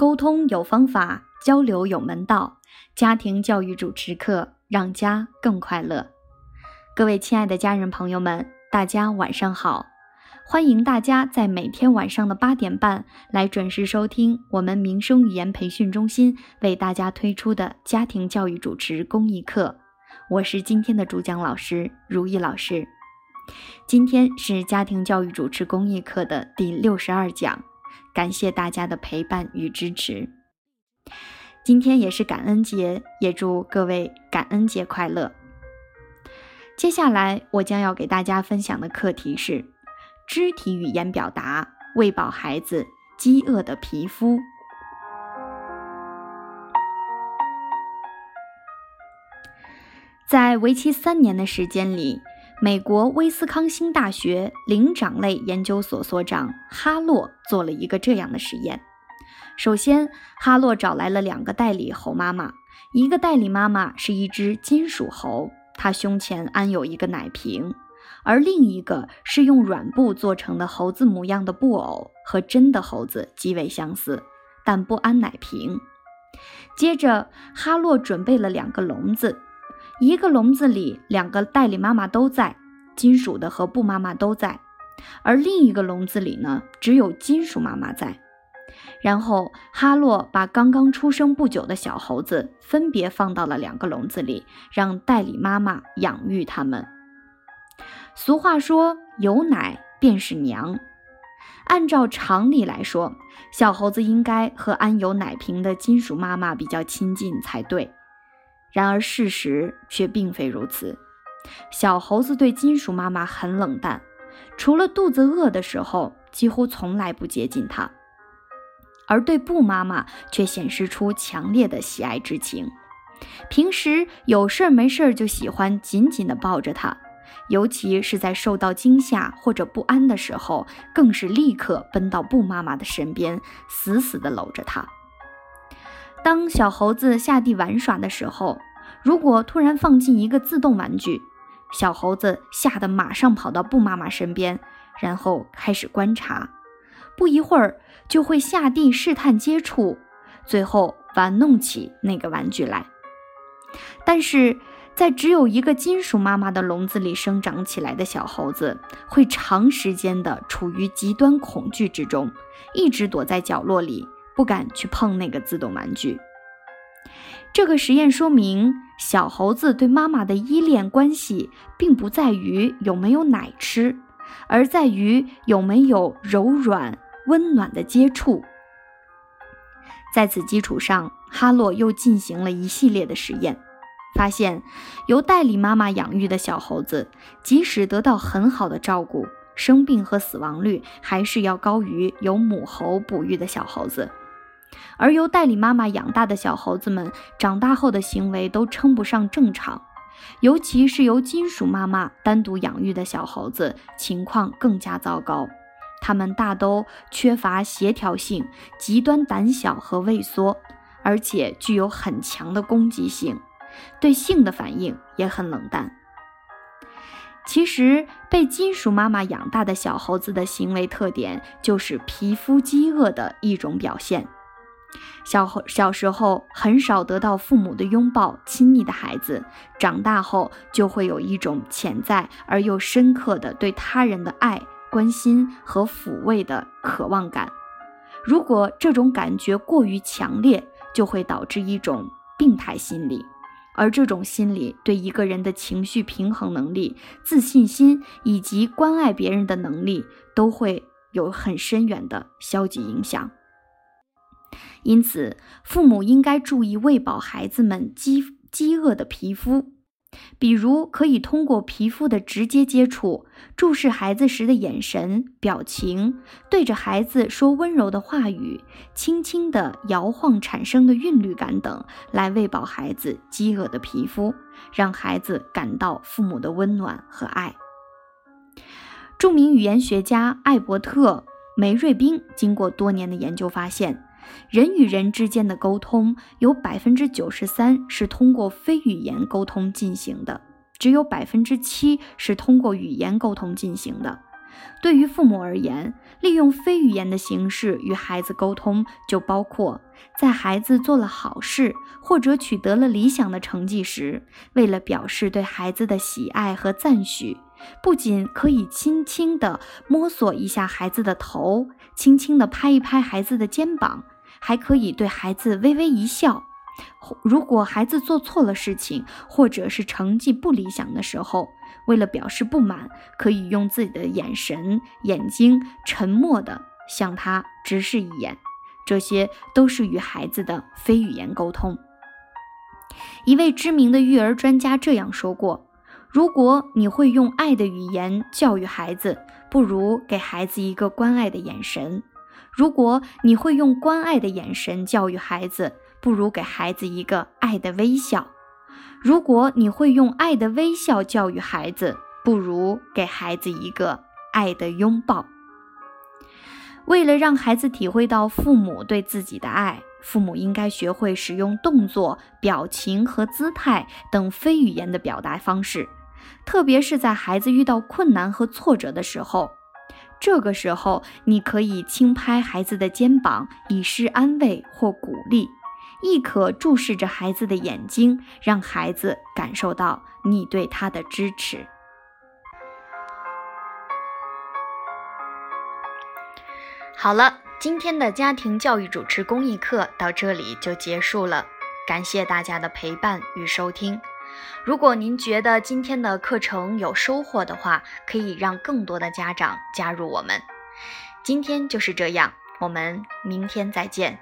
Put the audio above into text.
沟通有方法，交流有门道。家庭教育主持课，让家更快乐。各位亲爱的家人朋友们，大家晚上好！欢迎大家在每天晚上的八点半来准时收听我们民生语言培训中心为大家推出的家庭教育主持公益课。我是今天的主讲老师如意老师。今天是家庭教育主持公益课的第六十二讲。感谢大家的陪伴与支持。今天也是感恩节，也祝各位感恩节快乐。接下来我将要给大家分享的课题是肢体语言表达，喂饱孩子饥饿的皮肤。在为期三年的时间里。美国威斯康星大学灵长类研究所所长哈洛做了一个这样的实验。首先，哈洛找来了两个代理猴妈妈，一个代理妈妈是一只金属猴，它胸前安有一个奶瓶；而另一个是用软布做成的猴子模样的布偶，和真的猴子极为相似，但不安奶瓶。接着，哈洛准备了两个笼子。一个笼子里，两个代理妈妈都在，金属的和布妈妈都在；而另一个笼子里呢，只有金属妈妈在。然后哈洛把刚刚出生不久的小猴子分别放到了两个笼子里，让代理妈妈养育它们。俗话说：“有奶便是娘。”按照常理来说，小猴子应该和安有奶瓶的金属妈妈比较亲近才对。然而事实却并非如此，小猴子对金属妈妈很冷淡，除了肚子饿的时候，几乎从来不接近它；而对布妈妈却显示出强烈的喜爱之情，平时有事儿没事儿就喜欢紧紧地抱着它，尤其是在受到惊吓或者不安的时候，更是立刻奔到布妈妈的身边，死死地搂着它。当小猴子下地玩耍的时候，如果突然放进一个自动玩具，小猴子吓得马上跑到布妈妈身边，然后开始观察，不一会儿就会下地试探接触，最后玩弄起那个玩具来。但是在只有一个金属妈妈的笼子里生长起来的小猴子，会长时间的处于极端恐惧之中，一直躲在角落里。不敢去碰那个自动玩具。这个实验说明，小猴子对妈妈的依恋关系，并不在于有没有奶吃，而在于有没有柔软温暖的接触。在此基础上，哈洛又进行了一系列的实验，发现由代理妈妈养育的小猴子，即使得到很好的照顾，生病和死亡率还是要高于由母猴哺育的小猴子。而由代理妈妈养大的小猴子们，长大后的行为都称不上正常，尤其是由金属妈妈单独养育的小猴子，情况更加糟糕。它们大都缺乏协调性，极端胆小和畏缩，而且具有很强的攻击性，对性的反应也很冷淡。其实，被金属妈妈养大的小猴子的行为特点，就是皮肤饥饿的一种表现。小后小时候很少得到父母的拥抱亲昵的孩子，长大后就会有一种潜在而又深刻的对他人的爱、关心和抚慰的渴望感。如果这种感觉过于强烈，就会导致一种病态心理，而这种心理对一个人的情绪平衡能力、自信心以及关爱别人的能力都会有很深远的消极影响。因此，父母应该注意喂饱孩子们饥饥饿的皮肤，比如可以通过皮肤的直接接触、注视孩子时的眼神、表情、对着孩子说温柔的话语、轻轻的摇晃产生的韵律感等，来喂饱孩子饥饿的皮肤，让孩子感到父母的温暖和爱。著名语言学家艾伯特·梅瑞宾经过多年的研究发现。人与人之间的沟通有百分之九十三是通过非语言沟通进行的，只有百分之七是通过语言沟通进行的。对于父母而言，利用非语言的形式与孩子沟通，就包括在孩子做了好事或者取得了理想的成绩时，为了表示对孩子的喜爱和赞许，不仅可以轻轻地摸索一下孩子的头，轻轻地拍一拍孩子的肩膀，还可以对孩子微微一笑。如果孩子做错了事情，或者是成绩不理想的时候，为了表示不满，可以用自己的眼神、眼睛沉默地向他直视一眼。这些都是与孩子的非语言沟通。一位知名的育儿专家这样说过：“如果你会用爱的语言教育孩子，不如给孩子一个关爱的眼神；如果你会用关爱的眼神教育孩子，不如给孩子一个爱的微笑。如果你会用爱的微笑教育孩子，不如给孩子一个爱的拥抱。为了让孩子体会到父母对自己的爱，父母应该学会使用动作、表情和姿态等非语言的表达方式，特别是在孩子遇到困难和挫折的时候。这个时候，你可以轻拍孩子的肩膀，以示安慰或鼓励。亦可注视着孩子的眼睛，让孩子感受到你对他的支持。好了，今天的家庭教育主持公益课到这里就结束了，感谢大家的陪伴与收听。如果您觉得今天的课程有收获的话，可以让更多的家长加入我们。今天就是这样，我们明天再见。